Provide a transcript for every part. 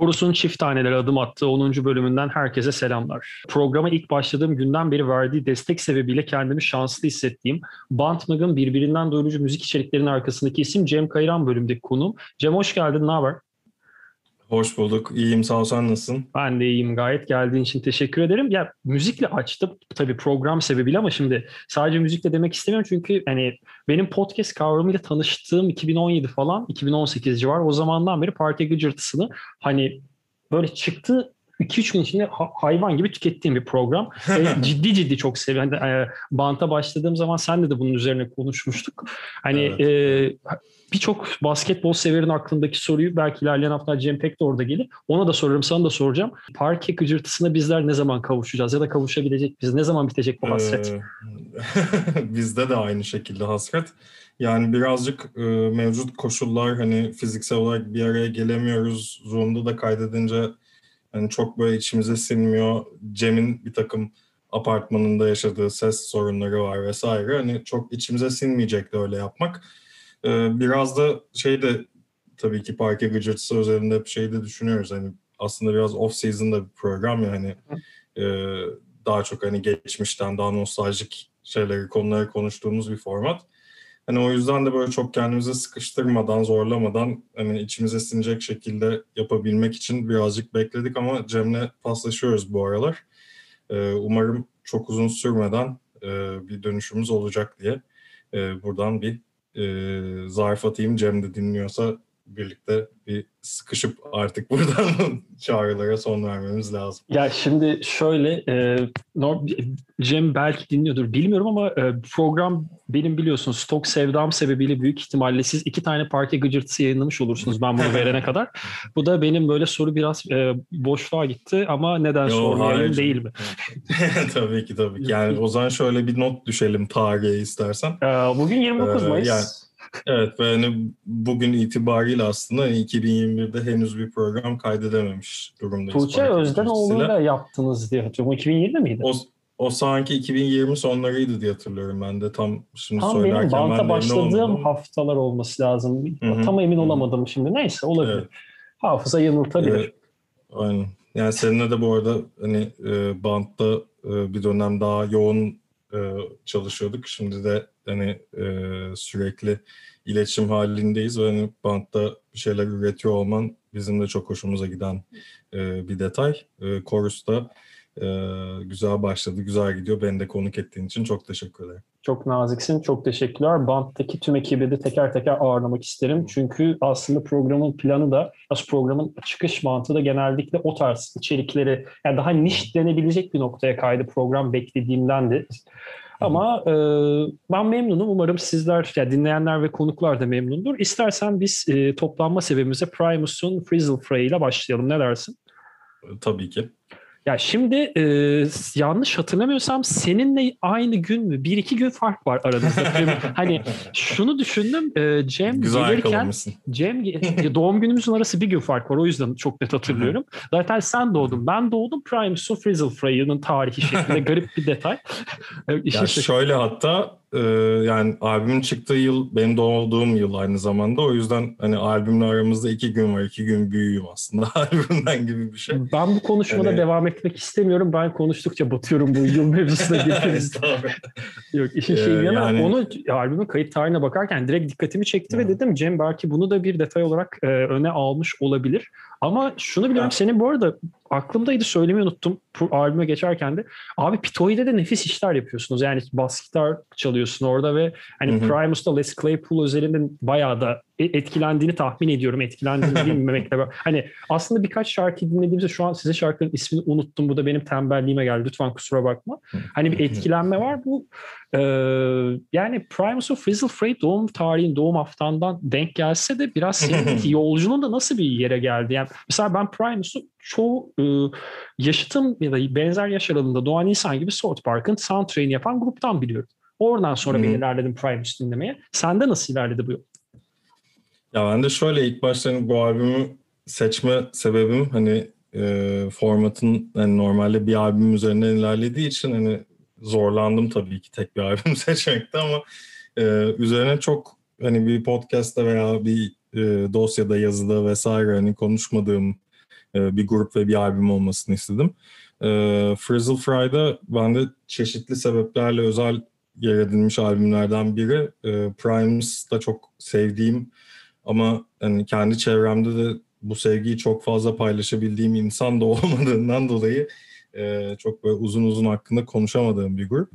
Borusun çift taneleri adım attığı 10. bölümünden herkese selamlar. Programa ilk başladığım günden beri verdiği destek sebebiyle kendimi şanslı hissettiğim Bantmag'ın birbirinden doyurucu müzik içeriklerinin arkasındaki isim Cem Kayran bölümdeki konuğum. Cem hoş geldin, ne haber? Hoş bulduk. İyiyim sağ ol sen nasılsın? Ben de iyiyim gayet. Geldiğin için teşekkür ederim. Ya müzikle açtım tabii program sebebiyle ama şimdi sadece müzikle demek istemiyorum çünkü hani benim podcast kavramıyla tanıştığım 2017 falan 2018 civar o zamandan beri parti gıcırtısını hani böyle çıktı 2-3 gün içinde hayvan gibi tükettiğim bir program. Ve ciddi ciddi çok seviyorum. Hani, e, banta başladığım zaman senle de bunun üzerine konuşmuştuk. Hani evet. e, birçok basketbol severin aklındaki soruyu belki ilerleyen hafta Cem Pek de orada gelir. Ona da sorarım, sana da soracağım. Parke gıcırtısına bizler ne zaman kavuşacağız ya da kavuşabilecek biz? Ne zaman bitecek bu hasret? Ee, bizde de aynı şekilde hasret. Yani birazcık e, mevcut koşullar hani fiziksel olarak bir araya gelemiyoruz. Zoom'da da kaydedince hani çok böyle içimize sinmiyor. Cem'in bir takım apartmanında yaşadığı ses sorunları var vesaire. Hani çok içimize sinmeyecekti öyle yapmak. Ee, biraz da şey de tabii ki parke gıcırtısı üzerinde hep şey de düşünüyoruz. Hani aslında biraz off season'da bir program ya hani e, daha çok hani geçmişten daha nostaljik şeyleri konuları konuştuğumuz bir format. Hani o yüzden de böyle çok kendimizi sıkıştırmadan, zorlamadan hani içimize sinecek şekilde yapabilmek için birazcık bekledik ama Cem'le paslaşıyoruz bu aralar. Ee, umarım çok uzun sürmeden e, bir dönüşümüz olacak diye e, buradan bir e, zarf atayım. Cem de dinliyorsa birlikte bir sıkışıp artık buradan çağrılara son vermemiz lazım. Ya şimdi şöyle e, Cem belki dinliyordur bilmiyorum ama e, program benim biliyorsun stok sevdam sebebiyle büyük ihtimalle siz iki tane parti gıcırtısı yayınlamış olursunuz ben bunu verene kadar. Bu da benim böyle soru biraz e, boşluğa gitti ama neden sormayayım değil mi? tabii ki tabii ki. Yani o zaman şöyle bir not düşelim tarihe istersen. E, bugün 29 Mayıs. Ee, yani, Evet ve hani bugün itibariyle aslında hani 2021'de henüz bir program kaydedememiş durumdayız. Tuğçe Özdenoğlu'yla yaptınız diye hatırlıyorum. 2020'de miydi? O, o sanki 2020 sonlarıydı diye hatırlıyorum ben de. Tam şimdi Tam söylerken benim banta başladığım haftalar olması lazım. Hı-hı. Tam emin olamadım şimdi. Neyse olabilir. Evet. Hafıza yanıltabilir. Evet. Aynen. Yani seninle de bu arada hani e, bantta e, bir dönem daha yoğun e, çalışıyorduk. Şimdi de hani e, sürekli iletişim halindeyiz ve hani bantta bir şeyler üretiyor olman bizim de çok hoşumuza giden e, bir detay. E, Chorus da e, güzel başladı, güzel gidiyor. Beni de konuk ettiğin için çok teşekkür ederim. Çok naziksin, çok teşekkürler. Bant'taki tüm ekibi de teker teker ağırlamak isterim. Çünkü aslında programın planı da, aslında programın çıkış mantığı da genellikle o tarz içerikleri, yani daha niş denebilecek bir noktaya kaydı program beklediğimden de. Ama e, ben memnunum. Umarım sizler, yani dinleyenler ve konuklar da memnundur. İstersen biz e, toplanma sebebimize Primus'un Frizzle Fray ile başlayalım. Ne dersin? Tabii ki. Ya şimdi e, yanlış hatırlamıyorsam seninle aynı gün mü? Bir iki gün fark var aranızda. hani şunu düşündüm. E, Cem Güzel gelirken Cem doğum günümüzün arası bir gün fark var. O yüzden çok net hatırlıyorum. Zaten sen doğdun. Ben doğdum. Primus'un Frizzle Frey'nin tarihi şeklinde garip bir detay. ya şöyle hatta e, yani albümün çıktığı yıl benim doğduğum yıl aynı zamanda. O yüzden hani albümle aramızda iki gün var. iki gün büyüğüm aslında albümden gibi bir şey. Ben bu konuşmada yani... devam etmek istemiyorum. Ben konuştukça batıyorum bu yıl mevzusuna getiririz. Yok işin ee, şeyi yani... onu albümün kayıt tarihine bakarken direkt dikkatimi çekti ve dedim Cem belki bunu da bir detay olarak e, öne almış olabilir. Ama şunu biliyorum senin bu arada aklımdaydı söylemeyi unuttum albüme geçerken de. Abi Pitoy'de de nefis işler yapıyorsunuz. Yani bas gitar çalıyorsun orada ve hani Primus'ta Les Claypool özelinde bayağı da e, etkilendiğini tahmin ediyorum. Etkilendiğini bilmemekle. Hani aslında birkaç şarkı dinlediğimizde şu an size şarkının ismini unuttum. Bu da benim tembelliğime geldi. Lütfen kusura bakma. Hani bir etkilenme var. Bu e, yani Primus of Frizzle Freight doğum tarihin, doğum haftandan denk gelse de biraz senin yolculuğun da nasıl bir yere geldi? Yani mesela ben Primus'u çoğu e, yaşıtım ya da benzer yaş aralığında doğan insan gibi South Park'ın soundtrack'ini yapan gruptan biliyorum. Oradan sonra ben ilerledim Primus dinlemeye. Sende nasıl ilerledi bu yol? Ya ben de şöyle ilk başta hani bu albümü seçme sebebim hani e, formatın hani normalde bir albüm üzerinden ilerlediği için hani zorlandım tabii ki tek bir albüm seçmekte ama e, üzerine çok hani bir podcast'ta veya bir e, dosyada yazıda vesaire hani konuşmadığım e, bir grup ve bir albüm olmasını istedim. E, Frizzle Fry'da ben de çeşitli sebeplerle özel yer edilmiş albümlerden biri. E, Primes da çok sevdiğim ama hani kendi çevremde de bu sevgiyi çok fazla paylaşabildiğim insan da olmadığından dolayı e, çok böyle uzun uzun hakkında konuşamadığım bir grup.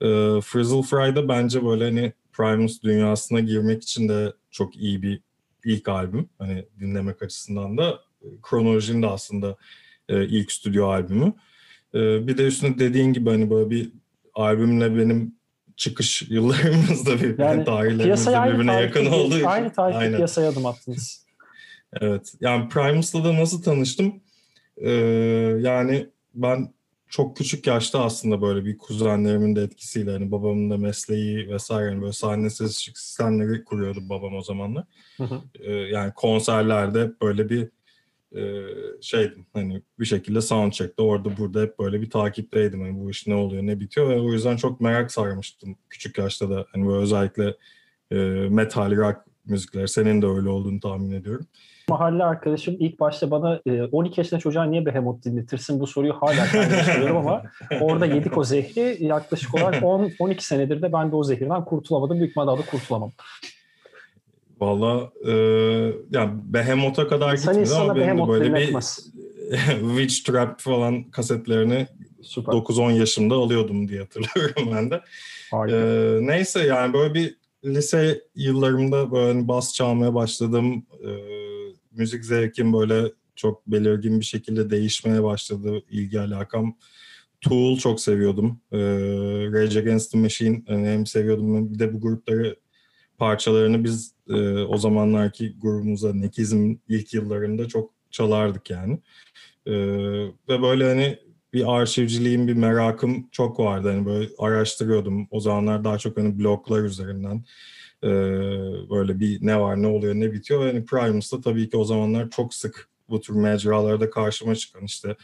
E, Frizzle Fry'da bence böyle hani Primus dünyasına girmek için de çok iyi bir ilk albüm. Hani dinlemek açısından da kronolojinin de aslında e, ilk stüdyo albümü. E, bir de üstüne dediğin gibi hani böyle bir albümle benim çıkış yıllarımızda bir yani, tarihlerimizde birbirine yakın olduğu için. Aynı tarihte piyasaya adım attınız. evet. Yani Primus'la da nasıl tanıştım? Ee, yani ben çok küçük yaşta aslında böyle bir kuzenlerimin de etkisiyle hani babamın da mesleği vesaire yani böyle sahne ses ışık sistemleri kuruyordu babam o zamanlar. Hı hı. Ee, yani konserlerde böyle bir e, şeydim hani bir şekilde soundcheck'te orada burada hep böyle bir takipteydim hani bu iş ne oluyor ne bitiyor ve o yüzden çok merak sarmıştım küçük yaşta da hani böyle özellikle e, metal rock müzikler senin de öyle olduğunu tahmin ediyorum. Mahalle arkadaşım ilk başta bana 12 e, yaşında çocuğa niye Behemoth dinletirsin bu soruyu hala soruyorum ama orada yedik o zehri yaklaşık olarak 10 12 senedir de ben de o zehirden kurtulamadım. Büyük ihtimalle da kurtulamam. Valla e, yani Behemoth'a kadar İnsan gitmedi ama benim de böyle bir Witch Trap falan kasetlerini 9-10 yaşımda alıyordum diye hatırlıyorum ben de. E, neyse yani böyle bir lise yıllarımda böyle hani bas çalmaya başladım. E, müzik zevkim böyle çok belirgin bir şekilde değişmeye başladı ilgi alakam. Tool çok seviyordum. E, Rage Against the Machine yani hem seviyordum bir de bu grupları parçalarını biz e, o zamanlarki grubumuza Nekizm ilk yıllarında çok çalardık yani. E, ve böyle hani bir arşivciliğim, bir merakım çok vardı. Hani böyle araştırıyordum. O zamanlar daha çok hani bloglar üzerinden e, böyle bir ne var, ne oluyor, ne bitiyor. Hani Primus'ta tabii ki o zamanlar çok sık bu tür mecralarda karşıma çıkan işte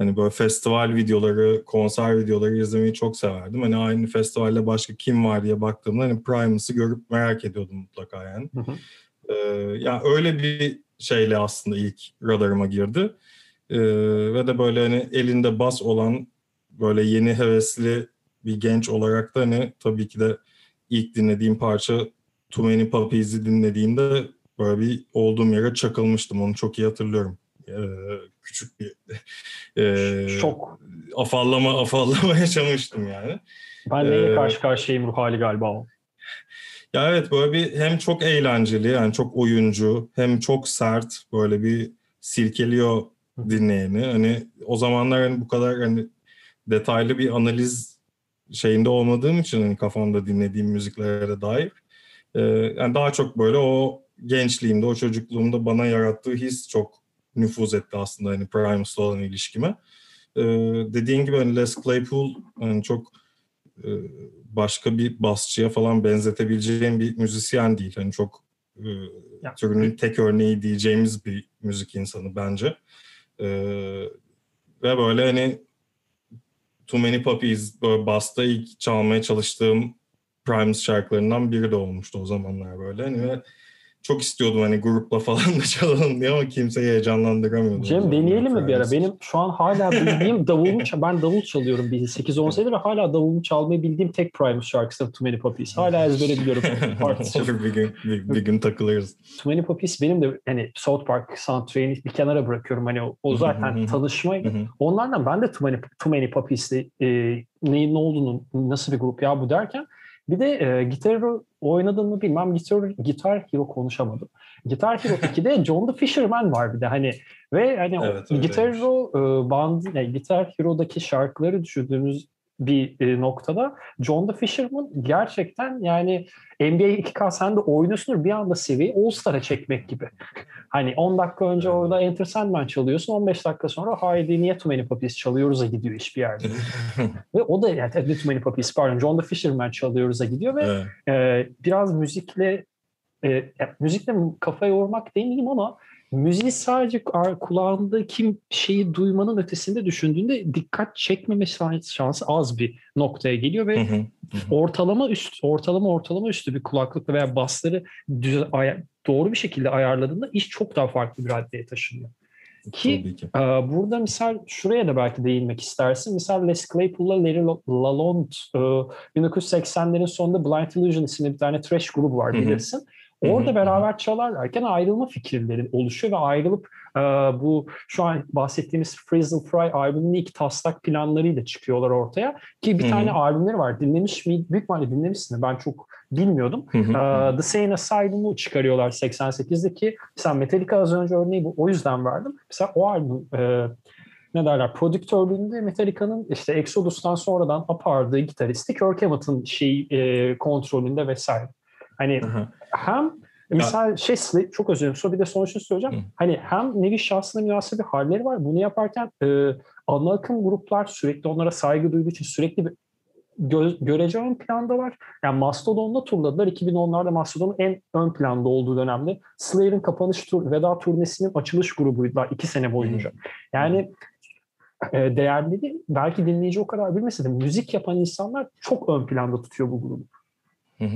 Hani böyle festival videoları, konser videoları izlemeyi çok severdim. Hani aynı festivalde başka kim var diye baktığımda hani Primus'ı görüp merak ediyordum mutlaka yani. Hı hı. Ee, yani öyle bir şeyle aslında ilk radarıma girdi. Ee, ve de böyle hani elinde bas olan böyle yeni hevesli bir genç olarak da hani tabii ki de ilk dinlediğim parça Too Many Puppies'i dinlediğimde böyle bir olduğum yere çakılmıştım. Onu çok iyi hatırlıyorum. Ee, küçük bir e, şok afallama afallama yaşamıştım yani. Ben neye ee, karşı karşıyayım ruh hali galiba o. Ya evet böyle bir hem çok eğlenceli yani çok oyuncu hem çok sert böyle bir silkeliyor dinleyeni. Hani o zamanlar hani bu kadar hani detaylı bir analiz şeyinde olmadığım için hani kafamda dinlediğim müziklere dair. Ee, yani daha çok böyle o gençliğimde, o çocukluğumda bana yarattığı his çok nüfuz etti aslında hani Primus'la olan ilişkime. Ee, dediğin gibi hani Les Claypool hani çok e, başka bir basçıya falan benzetebileceğim bir müzisyen değil. Hani çok e, ya. türünün tek örneği diyeceğimiz bir müzik insanı bence. E, ve böyle hani Too Many Puppies böyle basta ilk çalmaya çalıştığım Primus şarkılarından biri de olmuştu o zamanlar böyle. Hani ve çok istiyordum hani grupla falan da çalalım diye ama kimseyi heyecanlandıramıyordum. Cem deneyelim mi bir ara? Benim şu an hala bildiğim davulumu ben davul çalıyorum bir 8-10 senedir ve hala davulumu çalmayı bildiğim tek Primus şarkısı Too Many Puppies. Hala ezbere biliyorum. bir gün bir, bir gün takılırız. Too Many Puppies benim de hani South Park soundtrack'ini bir kenara bırakıyorum. Hani o, o zaten tanışma. Onlardan ben de Too Many, Too Many Puppies'te e, neyin ne olduğunu nasıl bir grup ya bu derken bir de e, gitar oynadığımı bilmem. Gitar, Gitar Hero konuşamadım. Gitar Hero 2'de John the Fisherman var bir de hani ve hani evet, Gitar Hero e, bandı, yani Gitar Hero'daki şarkıları düşündüğümüz bir e, noktada John the Fisherman gerçekten yani NBA 2K sen de oynuyorsundur bir anda seviyeyi All-Star'a çekmek gibi. Hani 10 dakika önce orada Enter Sandman çalıyorsun 15 dakika sonra haydi niye Too Many Puppies çalıyoruz'a gidiyor hiçbir yerde. ve o da yani Too Many Puppies pardon John the Fisherman çalıyoruz'a gidiyor ve evet. e, biraz müzikle e, müzikle kafa yormak demeyeyim ama müziği sadece kulağındaki şeyi duymanın ötesinde düşündüğünde dikkat çekmeme şansı az bir noktaya geliyor ve ortalama üst ortalama ortalama üstü bir kulaklıkla veya basları doğru bir şekilde ayarladığında iş çok daha farklı bir raddeye taşınıyor. Ki, ki. E, burada misal şuraya da belki değinmek istersin. Misal Les Claypool'la Larry Lalonde e, 1980'lerin sonunda Blind Illusion isimli bir tane trash grubu var bilirsin. Hı hı. Orada beraber çalarlarken ayrılma fikirleri oluşuyor ve ayrılıp e, bu şu an bahsettiğimiz Frizzle Fry albümünün ilk taslak planlarıyla çıkıyorlar ortaya. Ki bir tane albümleri var. Dinlemiş mi? Büyük ihtimalle dinlemişsin. Ben çok bilmiyordum. uh, The Sane Asylum'u çıkarıyorlar 88'deki. Mesela Metallica az önce örneği bu. O yüzden verdim. Mesela o albüm e, ne derler prodüktörlüğünde Metallica'nın işte Exodus'tan sonradan apardığı gitaristi Kirk Hammett'ın şey e, kontrolünde vesaire. Hani Hı-hı. hem Mesela şey çok özür dilerim. Bir de son şunu söyleyeceğim. Hı. Hani hem nevi şahsına münasebet halleri var. Bunu yaparken e, ana akım gruplar sürekli onlara saygı duyduğu için sürekli bir gö görece ön planda var. Yani Mastodon'da turladılar. 2010'larda Mastodon'un en ön planda olduğu dönemde. Slayer'ın kapanış tur, veda turnesinin açılış grubuydular iki sene boyunca. Yani e, değerleri belki dinleyici o kadar bilmese de müzik yapan insanlar çok ön planda tutuyor bu grubu.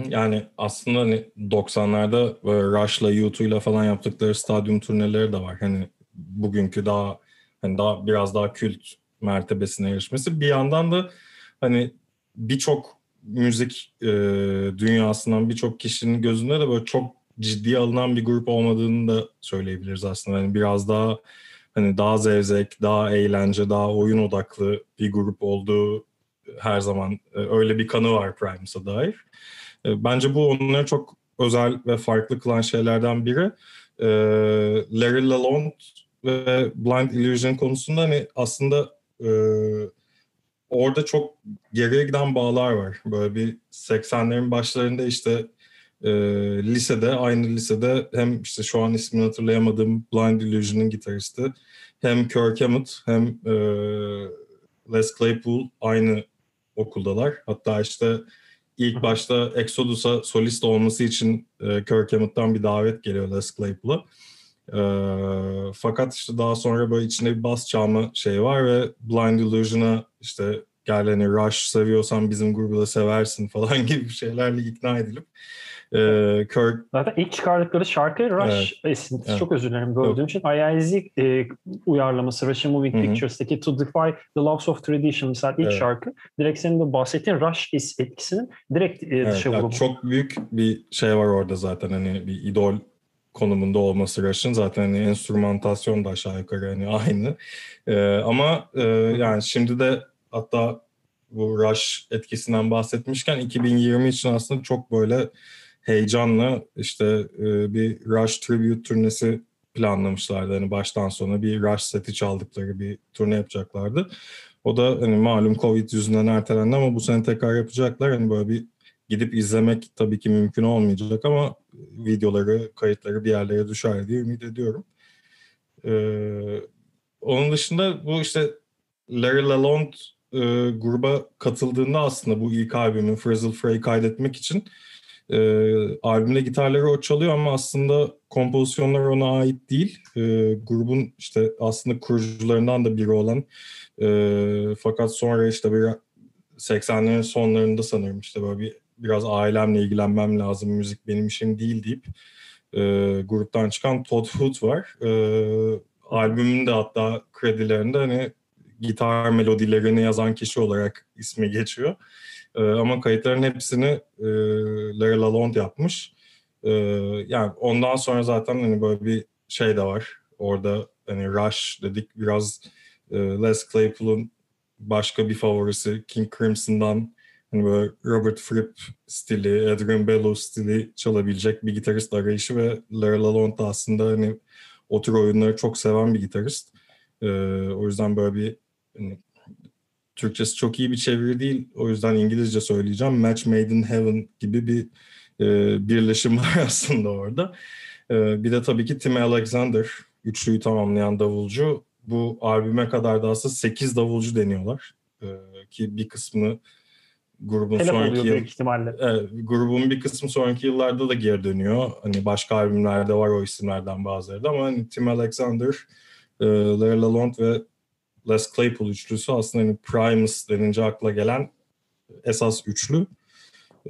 Yani aslında hani 90'larda Rush'la U2'yla falan yaptıkları stadyum turneleri de var. Hani bugünkü daha hani daha biraz daha kült mertebesine erişmesi. Bir yandan da hani birçok müzik e, dünyasından birçok kişinin gözünde de böyle çok ciddiye alınan bir grup olmadığını da söyleyebiliriz aslında. Yani biraz daha hani daha zevzek, daha eğlence, daha oyun odaklı bir grup olduğu her zaman e, öyle bir kanı var Primes'a dair. E, bence bu onları çok özel ve farklı kılan şeylerden biri. E, Larry Lalonde ve Blind Illusion konusunda hani aslında e, orada çok geriye giden bağlar var. Böyle bir 80'lerin başlarında işte lisede, aynı lisede hem işte şu an ismini hatırlayamadığım Blind Illusion'ın gitaristi hem Kirk Hammett hem Les Claypool aynı okuldalar. Hatta işte ilk başta Exodus'a solist olması için e, Kirk Hammett'tan bir davet geliyor Les Claypool'a. E, fakat işte daha sonra böyle içinde bir bas çalma şey var ve Blind Illusion'a işte gel hani Rush seviyorsan bizim grubu da seversin falan gibi şeylerle ikna edilip e, Kirk... Zaten ilk çıkardıkları şarkı Rush evet. esintisi. Evet. Çok özür dilerim böldüğüm için. IIZ e, uyarlaması Russian Moving Pictures'taki To Defy the Laws of Tradition mesela ilk evet. şarkı. Direkt senin de bahsettiğin Rush etkisinin direkt e, evet, dışa yani Çok büyük bir şey var orada zaten hani bir idol konumunda olması Rush'ın zaten hani enstrümantasyon da aşağı yukarı hani aynı. Ee, ama e, yani şimdi de hatta bu Rush etkisinden bahsetmişken 2020 için aslında çok böyle heyecanla işte e, bir Rush Tribute turnesi planlamışlardı. Hani baştan sona bir Rush seti çaldıkları bir turne yapacaklardı. O da hani malum Covid yüzünden ertelendi ama bu sene tekrar yapacaklar. Hani böyle bir gidip izlemek tabii ki mümkün olmayacak ama videoları, kayıtları bir yerlere düşer diye ümit ediyorum. Ee, onun dışında bu işte Larry Lalonde e, gruba katıldığında aslında bu ilk albümü Frizzle Fray kaydetmek için e, albümde gitarları o çalıyor ama aslında kompozisyonlar ona ait değil. E, grubun işte aslında kurucularından da biri olan e, fakat sonra işte bir 80'lerin sonlarında sanırım işte böyle bir biraz ailemle ilgilenmem lazım, müzik benim işim değil deyip e, gruptan çıkan Todd Hood var. E, albümün de hatta kredilerinde hani gitar melodilerini yazan kişi olarak ismi geçiyor. E, ama kayıtların hepsini e, Larry Lalonde yapmış. E, yani ondan sonra zaten hani böyle bir şey de var. Orada hani Rush dedik biraz e, Les Claypool'un başka bir favorisi King Crimson'dan hani böyle Robert Fripp stili, Adrian Bellows stili çalabilecek bir gitarist arayışı ve Larry Lalonde aslında hani o tür oyunları çok seven bir gitarist. Ee, o yüzden böyle bir hani, Türkçesi çok iyi bir çeviri değil. O yüzden İngilizce söyleyeceğim. Match Made in Heaven gibi bir e, birleşim var aslında orada. E, bir de tabii ki Tim Alexander, üçlüyü tamamlayan davulcu. Bu albüme kadar da aslında 8 davulcu deniyorlar. E, ki bir kısmını grubun Telef sonraki yıl, ihtimalle. E, grubun bir kısmı sonraki yıllarda da geri dönüyor. Hani başka albümlerde var o isimlerden bazıları da ama hani Tim Alexander, e, Larry Lalonde ve Les Claypool üçlüsü aslında hani Primus denince akla gelen esas üçlü.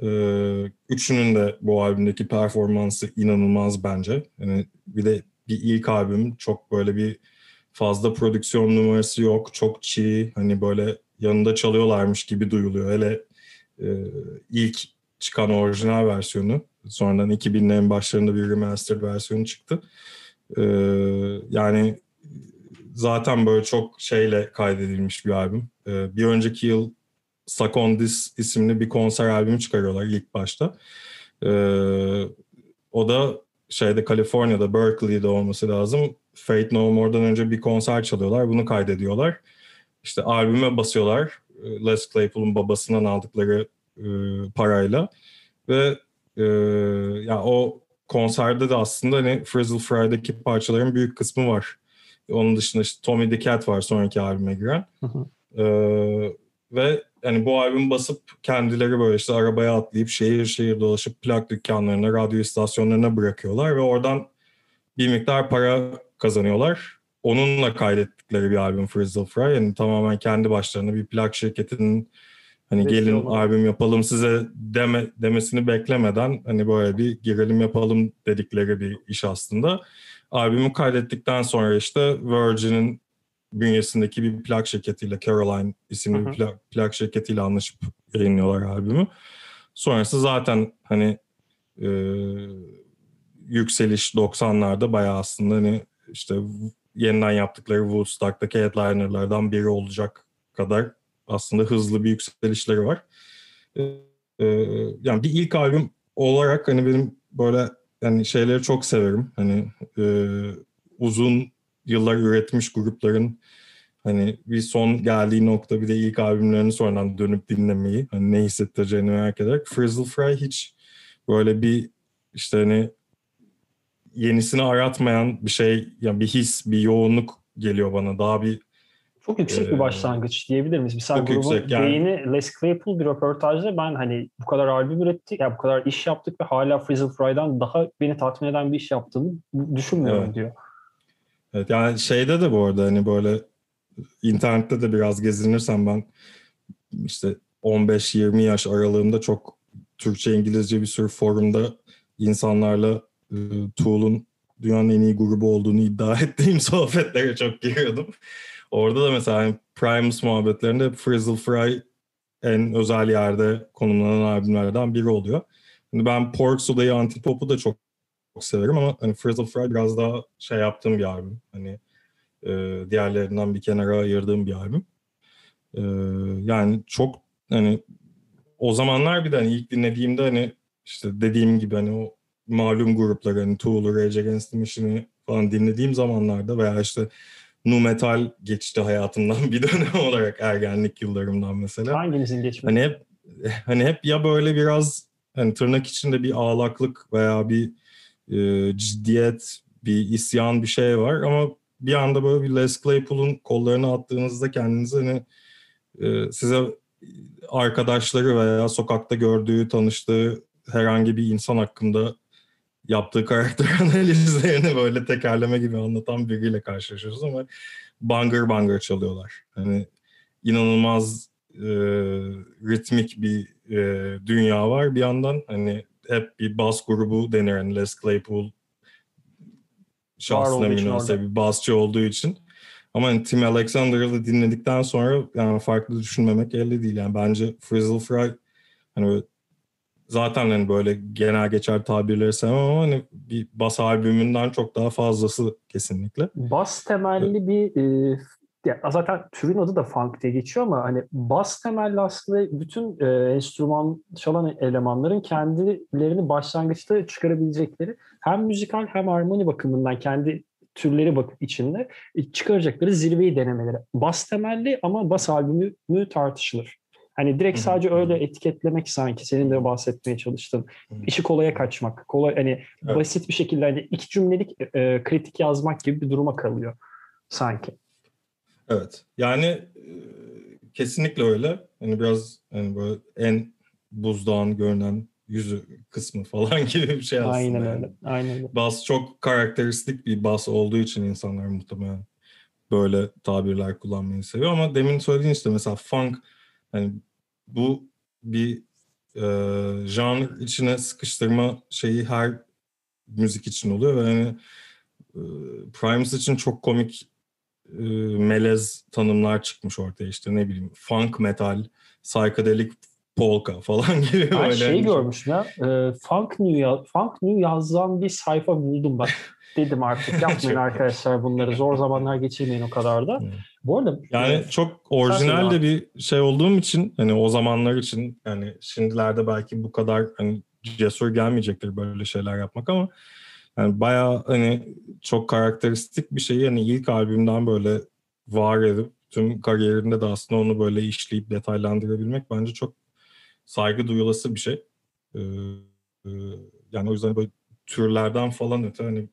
Ee, üçünün de bu albümdeki performansı inanılmaz bence. Yani bir de bir ilk albüm çok böyle bir fazla prodüksiyon numarası yok. Çok çiğ. Hani böyle yanında çalıyorlarmış gibi duyuluyor. Hele e, ilk çıkan orijinal versiyonu. Sonradan 2000'lerin başlarında bir remastered versiyonu çıktı. E, yani zaten böyle çok şeyle kaydedilmiş bir albüm. E, bir önceki yıl Suck On This isimli bir konser albümü çıkarıyorlar ilk başta. E, o da şeyde Kaliforniya'da, Berkeley'de olması lazım. Fate No More'dan önce bir konser çalıyorlar. Bunu kaydediyorlar. İşte albüme basıyorlar. E, Les Claypool'un babasından aldıkları e, parayla. Ve e, ya o konserde de aslında hani Frizzle Fry'daki parçaların büyük kısmı var. Onun dışında işte Tommy the Cat var sonraki albüme giren. Hı hı. Ee, ve yani bu albüm basıp kendileri böyle işte arabaya atlayıp şehir şehir dolaşıp plak dükkanlarına, radyo istasyonlarına bırakıyorlar ve oradan bir miktar para kazanıyorlar. Onunla kaydettikleri bir albüm Frizzle Fry. Yani tamamen kendi başlarına bir plak şirketinin hani gelin olmalı. albüm yapalım size deme, demesini beklemeden hani böyle bir girelim yapalım dedikleri bir iş aslında. Albümü kaydettikten sonra işte Virgin'in bünyesindeki bir plak şirketiyle Caroline isimli bir plak, plak şirketiyle anlaşıp yayınlıyorlar albümü. Sonrası zaten hani e, yükseliş 90'larda bayağı aslında hani işte yeniden yaptıkları Woodstock'taki headlinerlardan biri olacak kadar aslında hızlı bir yükselişleri var. E, e, yani bir ilk albüm olarak hani benim böyle yani şeyleri çok severim. Hani e, uzun yıllar üretmiş grupların hani bir son geldiği nokta bir de ilk albümlerini sonradan dönüp dinlemeyi hani ne hissettireceğini merak ederek Frizzle Fry hiç böyle bir işte hani yenisini aratmayan bir şey yani bir his bir yoğunluk geliyor bana daha bir çok yüksek ee, bir başlangıç diyebilir miyiz? Mesela çok grubun yüksek, yani. beyni Les Claypool bir röportajda ben hani bu kadar albüm ürettik, ya bu kadar iş yaptık ve hala Frizzle Fry'dan daha beni tatmin eden bir iş yaptığını düşünmüyorum evet. diyor. Evet yani şeyde de bu arada hani böyle internette de biraz gezinirsen ben işte 15-20 yaş aralığında çok Türkçe İngilizce bir sürü forumda insanlarla e, Tool'un dünyanın en iyi grubu olduğunu iddia ettiğim sohbetlere çok giriyordum. Orada da mesela hani Primus muhabbetlerinde Frizzle Fry en özel yerde konumlanan albümlerden biri oluyor. Şimdi ben Pork Suda'yı Antipop'u da çok, çok severim ama hani Frizzle Fry biraz daha şey yaptığım bir albüm. Hani e, diğerlerinden bir kenara ayırdığım bir albüm. E, yani çok hani o zamanlar bir de hani ilk dinlediğimde hani işte dediğim gibi hani o malum gruplar hani Tool, Rage Against the Machine'i falan dinlediğim zamanlarda veya işte nu metal geçti hayatımdan bir dönem olarak ergenlik yıllarımdan mesela. Hanginizin geçmedi? Hani hep hani hep ya böyle biraz hani tırnak içinde bir ağlaklık veya bir e, ciddiyet, bir isyan bir şey var ama bir anda böyle bir Les Claypool'un kollarına attığınızda kendinizi hani e, size arkadaşları veya sokakta gördüğü, tanıştığı herhangi bir insan hakkında yaptığı karakter analizlerini böyle tekerleme gibi anlatan biriyle karşılaşıyoruz ama bangır bangır çalıyorlar. Hani inanılmaz e, ritmik bir e, dünya var bir yandan. Hani hep bir bas grubu denir. Yani Les Claypool şansına münasebe bir basçı olduğu için. Ama hani Tim Alexander'ı dinledikten sonra yani farklı düşünmemek elde değil. Yani bence Frizzle Fry hani zaten hani böyle genel geçer tabirleri sevmem ama hani bir bas albümünden çok daha fazlası kesinlikle. Bas temelli bir e, ya zaten türün adı da funk diye geçiyor ama hani bas temelli aslında bütün e, enstrüman çalan elemanların kendilerini başlangıçta çıkarabilecekleri hem müzikal hem harmoni bakımından kendi türleri bakıp içinde e, çıkaracakları zirveyi denemeleri. Bas temelli ama bas albümü tartışılır. Hani direkt sadece öyle etiketlemek sanki senin de bahsetmeye çalıştın. İşi kolaya kaçmak, kolay hani evet. basit bir şekilde hani iki cümlelik e, kritik yazmak gibi bir duruma kalıyor sanki. Evet. Yani e, kesinlikle öyle. Hani biraz hani böyle en buzdağın görünen yüzü kısmı falan gibi bir şey aslında. Aynen yani. öyle. Aynen öyle. Bas çok karakteristik bir bas olduğu için insanlar muhtemelen böyle tabirler kullanmayı seviyor ama demin söylediğin işte mesela funk hani bu bir e, janr içine sıkıştırma şeyi her müzik için oluyor ve hani e, Primus için çok komik e, melez tanımlar çıkmış ortaya işte ne bileyim funk metal, psychedelic polka falan gibi ben böyle. şey görmüşüm ya e, funk new funk new yazan bir sayfa buldum bak dedim artık yapmayın arkadaşlar bunları zor zamanlar geçirmeyin o kadar da. Bu arada yani e, çok orijinal de bir şey olduğum için hani o zamanlar için yani şimdilerde belki bu kadar hani cesur gelmeyecektir böyle şeyler yapmak ama yani bayağı hani çok karakteristik bir şeyi yani ilk albümden böyle var edip tüm kariyerinde de aslında onu böyle işleyip detaylandırabilmek bence çok saygı duyulası bir şey. Ee, e, yani o yüzden böyle türlerden falan öte hani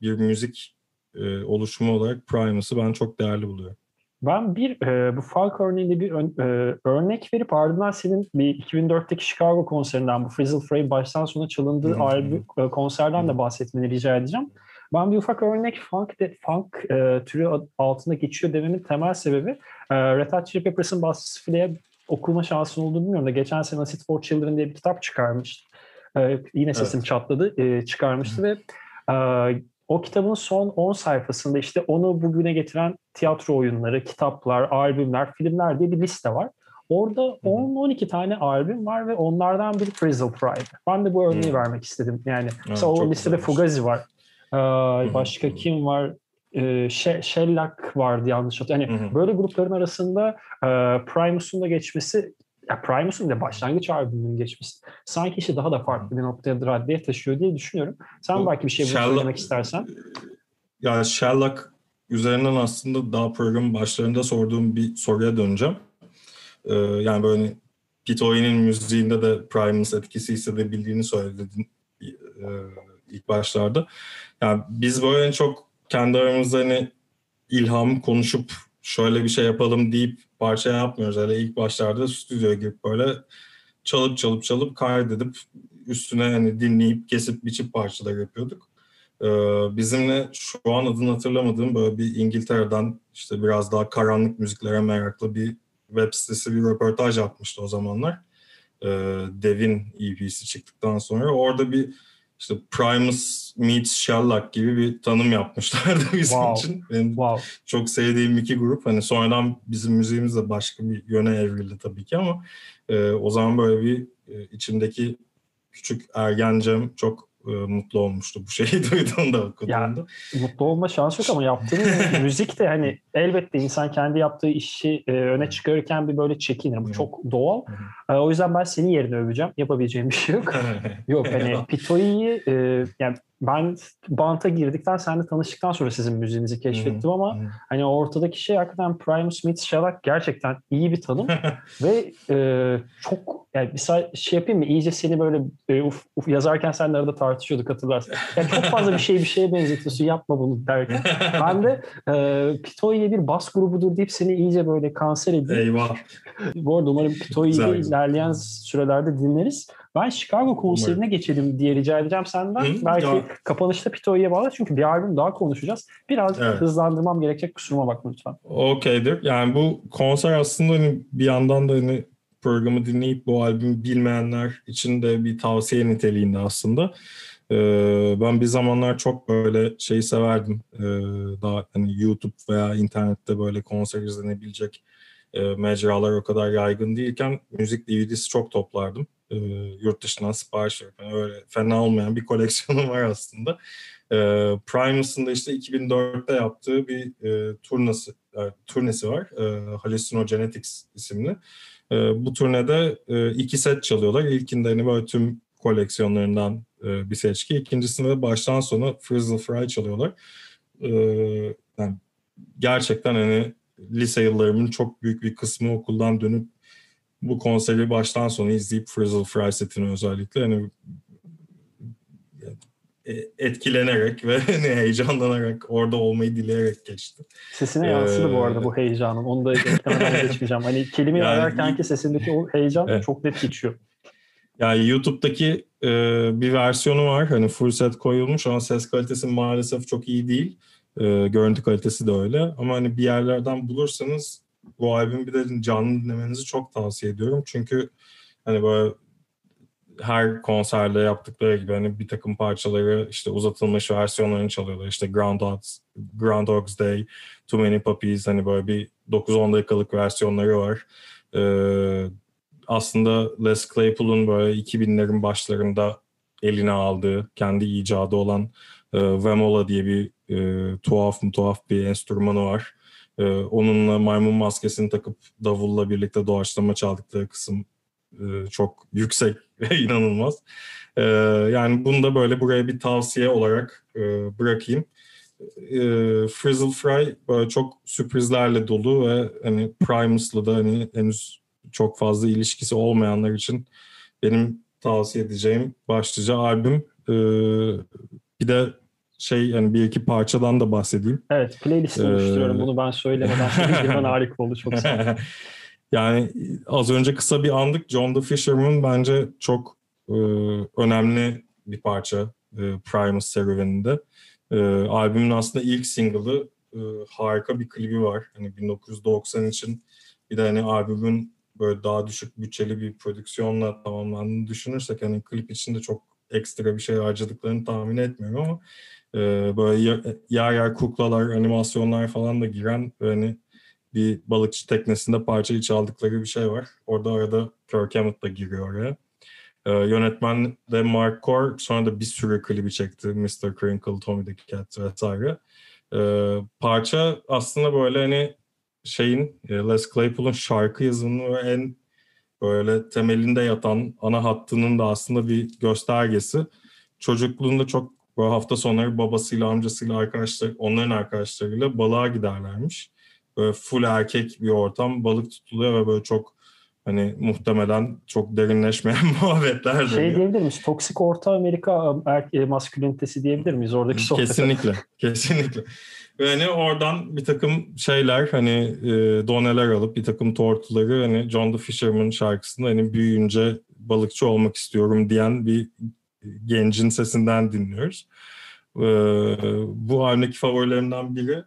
bir müzik e, oluşumu olarak Primus'ı ben çok değerli buluyorum. Ben bir e, bu Falk örneğinde bir ön, e, örnek verip ardından senin bir 2004'teki Chicago konserinden bu Frizzle Frame baştan sona çalındığı albüm e, konserden de bahsetmeni rica edeceğim. Ben bir ufak örnek funk, de, funk e, türü altında geçiyor dememin temel sebebi e, Red Hot Chili Peppers'ın bassist Flea okuma şansın olduğunu bilmiyorum da geçen sene Acid for Children diye bir kitap çıkarmıştı. E, yine sesim evet. çatladı. E, çıkarmıştı ve e, o kitabın son 10 sayfasında işte onu bugüne getiren tiyatro oyunları, kitaplar, albümler, filmler diye bir liste var. Orada 10-12 tane albüm var ve onlardan biri Frizzle Pride. Ben de bu örneği hmm. vermek istedim. Yani evet, o listede Fugazi var. Ee, başka hmm. kim var? Ee, Shellac vardı yanlış hatırlıyorum. Yani hmm. böyle grupların arasında e, Primus'un da geçmesi ya Primus'un da başlangıç albümünün geçmesi sanki işi daha da farklı bir noktaya raddeye taşıyor diye düşünüyorum. Sen Bu, belki bir şey Sherlock, söylemek istersen. Ya Sherlock üzerinden aslında daha programın başlarında sorduğum bir soruya döneceğim. Ee, yani böyle Pete Oye'nin müziğinde de Primus etkisi hissedebildiğini söyledin e, ilk başlarda. Yani biz böyle çok kendi aramızda hani ilham konuşup şöyle bir şey yapalım deyip parça yapmıyoruz. Hele ilk başlarda stüdyoya girip böyle çalıp çalıp çalıp kaydedip üstüne hani dinleyip kesip biçip parçalar yapıyorduk. Ee, bizimle şu an adını hatırlamadığım böyle bir İngiltere'den işte biraz daha karanlık müziklere meraklı bir web sitesi bir röportaj yapmıştı o zamanlar. Ee, Devin EP'si çıktıktan sonra. Orada bir işte Primus meets Sherlock gibi bir tanım yapmışlardı bizim wow. için. Benim wow. çok sevdiğim iki grup. Hani sonradan bizim müziğimiz de başka bir yöne evrildi tabii ki ama e, o zaman böyle bir e, içimdeki küçük ergencem çok e, mutlu olmuştu bu şeyi duyduğunda okuduğunda. Ya, mutlu olma şansı yok ama yaptığın müzik de hani elbette insan kendi yaptığı işi e, öne çıkarırken bir böyle çekinir. Bu çok doğal. E, o yüzden ben senin yerine öveceğim. Yapabileceğim bir şey yok. yok hani Pitoi'yi e, yani ben Bant'a girdikten senle tanıştıktan sonra sizin müziğinizi keşfettim ama hani ortadaki şey hakikaten Primus Smith Shellac gerçekten iyi bir tanım ve e, çok yani bir şey yapayım mı iyice seni böyle e, uf, uf, yazarken seninle arada tartışıyorduk hatırlarsın. Yani çok fazla bir şey bir şeye benzetiyorsun yapma bunu derken. Ben de e, Pitoy bir bas grubudur deyip seni iyice böyle kanser edeyim. Eyvah. Bu arada umarım Pitoy'u ilerleyen sürelerde dinleriz. Ben Chicago konserine Umarım. geçelim diye rica edeceğim senden. Hı, Belki ya. kapanışta Pito'ya bağlı çünkü bir albüm daha konuşacağız. Biraz evet. hızlandırmam gerekecek kusuruma bakma lütfen. Okeydir. Yani bu konser aslında hani bir yandan da hani programı dinleyip bu albümü bilmeyenler için de bir tavsiye niteliğinde aslında. Ee, ben bir zamanlar çok böyle şeyi severdim. Ee, daha hani YouTube veya internette böyle konser izlenebilecek e, mecralar o kadar yaygın değilken müzik DVD'si çok toplardım e, yurt dışından sipariş verip yani öyle fena olmayan bir koleksiyonum var aslında. E, Primus'un da işte 2004'te yaptığı bir e, turnası, e, turnesi var. E, Hallucinogenetics isimli. E, bu turnede e, iki set çalıyorlar. İlkinde hani böyle tüm koleksiyonlarından e, bir seçki. İkincisinde de baştan sona Frizzle Fry çalıyorlar. E, yani gerçekten hani lise yıllarımın çok büyük bir kısmı okuldan dönüp bu konseri baştan sona izleyip Frizzle Fry setini özellikle hani e, etkilenerek ve hani heyecanlanarak orada olmayı dileyerek geçti. Sesine yansıdı ee, bu arada bu heyecanın. Onu da eklemeden geçmeyeceğim. Hani kelimeyi yani, ararken ki sesindeki o heyecan evet. çok net geçiyor. Yani YouTube'daki e, bir versiyonu var. Hani full set koyulmuş ama ses kalitesi maalesef çok iyi değil. E, görüntü kalitesi de öyle. Ama hani bir yerlerden bulursanız bu albüm bir de canlı dinlemenizi çok tavsiye ediyorum. Çünkü hani böyle her konserde yaptıkları gibi hani bir takım parçaları işte uzatılmış versiyonlarını çalıyorlar. İşte Groundhogs, Groundhog's Day, Too Many Puppies hani böyle bir 9-10 dakikalık versiyonları var. Ee, aslında Les Claypool'un böyle 2000'lerin başlarında eline aldığı, kendi icadı olan e, Vemola diye bir e, tuhaf mı tuhaf bir enstrümanı var. E, onunla maymun maskesini takıp davulla birlikte doğaçlama çaldıkları kısım e, çok yüksek ve inanılmaz. E, yani bunu da böyle buraya bir tavsiye olarak e, bırakayım. E, Frizzle Fry böyle çok sürprizlerle dolu ve hani Primus'la da hani henüz çok fazla ilişkisi olmayanlar için benim tavsiye edeceğim başlıca albüm. Ee, bir de şey yani bir iki parçadan da bahsedeyim. Evet playlist ee, oluşturuyorum. Bunu ben söylemeden girmen harika oldu. Çok sağ Yani az önce kısa bir andık. John the Fisherman bence çok e, önemli bir parça e, Primus serüveninde. E, albümün aslında ilk single'ı e, harika bir klibi var. Hani 1990 için bir de hani albümün böyle daha düşük bütçeli bir prodüksiyonla tamamlandığını düşünürsek hani klip içinde çok ekstra bir şey harcadıklarını tahmin etmiyorum ama e, böyle yer yer kuklalar, animasyonlar falan da giren hani bir balıkçı teknesinde parçayı çaldıkları bir şey var. Orada arada Kirk Hammett da giriyor oraya. Ee, yönetmen de Mark Core sonra da bir sürü klibi çekti. Mr. Crinkle, Tommy the Cat vesaire. Ee, parça aslında böyle hani şeyin e, Les Claypool'un şarkı yazımının en böyle temelinde yatan ana hattının da aslında bir göstergesi. Çocukluğunda çok bu hafta sonları babasıyla amcasıyla arkadaşlar onların arkadaşlarıyla balığa giderlermiş. Böyle full erkek bir ortam balık tutuluyor ve böyle çok hani muhtemelen çok derinleşmeyen muhabbetler de. Şey diyebilir miyiz? Toksik Orta Amerika er, e, maskülinitesi diyebilir miyiz oradaki sohbete? Kesinlikle. kesinlikle. Ve hani oradan bir takım şeyler hani e, doneler alıp bir takım tortuları hani John the Fisherman şarkısında hani büyüyünce balıkçı olmak istiyorum diyen bir gencin sesinden dinliyoruz. Bu albümdeki favorilerimden biri